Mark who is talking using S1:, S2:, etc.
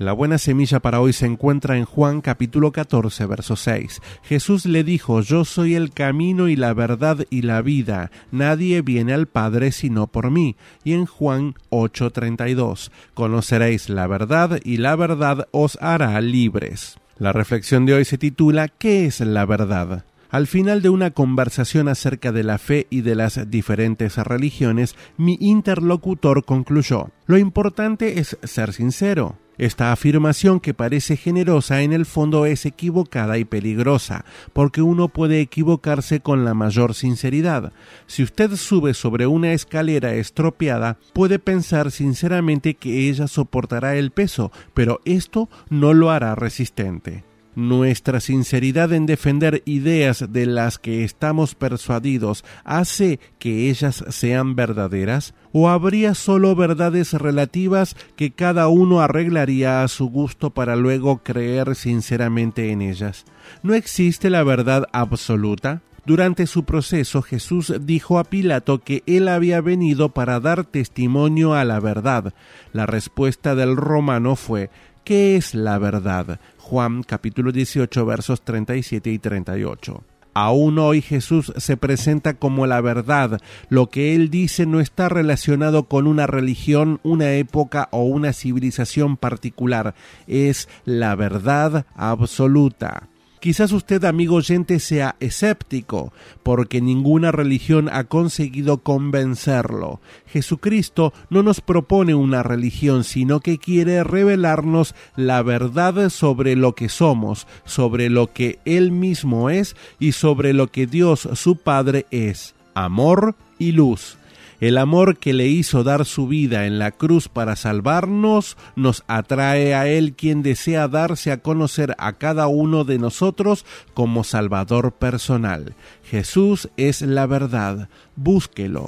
S1: La buena semilla para hoy se encuentra en Juan capítulo 14, verso 6. Jesús le dijo, Yo soy el camino y la verdad y la vida, nadie viene al Padre sino por mí. Y en Juan 8:32, Conoceréis la verdad y la verdad os hará libres. La reflexión de hoy se titula ¿Qué es la verdad? Al final de una conversación acerca de la fe y de las diferentes religiones, mi interlocutor concluyó, Lo importante es ser sincero. Esta afirmación que parece generosa en el fondo es equivocada y peligrosa, porque uno puede equivocarse con la mayor sinceridad. Si usted sube sobre una escalera estropeada, puede pensar sinceramente que ella soportará el peso, pero esto no lo hará resistente. Nuestra sinceridad en defender ideas de las que estamos persuadidos hace que ellas sean verdaderas? ¿O habría solo verdades relativas que cada uno arreglaría a su gusto para luego creer sinceramente en ellas? ¿No existe la verdad absoluta? Durante su proceso Jesús dijo a Pilato que él había venido para dar testimonio a la verdad. La respuesta del romano fue ¿Qué es la verdad? Juan capítulo 18 versos 37 y 38. Aún hoy Jesús se presenta como la verdad. Lo que él dice no está relacionado con una religión, una época o una civilización particular. Es la verdad absoluta. Quizás usted, amigo oyente, sea escéptico, porque ninguna religión ha conseguido convencerlo. Jesucristo no nos propone una religión, sino que quiere revelarnos la verdad sobre lo que somos, sobre lo que Él mismo es y sobre lo que Dios su Padre es, amor y luz. El amor que le hizo dar su vida en la cruz para salvarnos nos atrae a Él quien desea darse a conocer a cada uno de nosotros como Salvador personal. Jesús es la verdad. Búsquelo.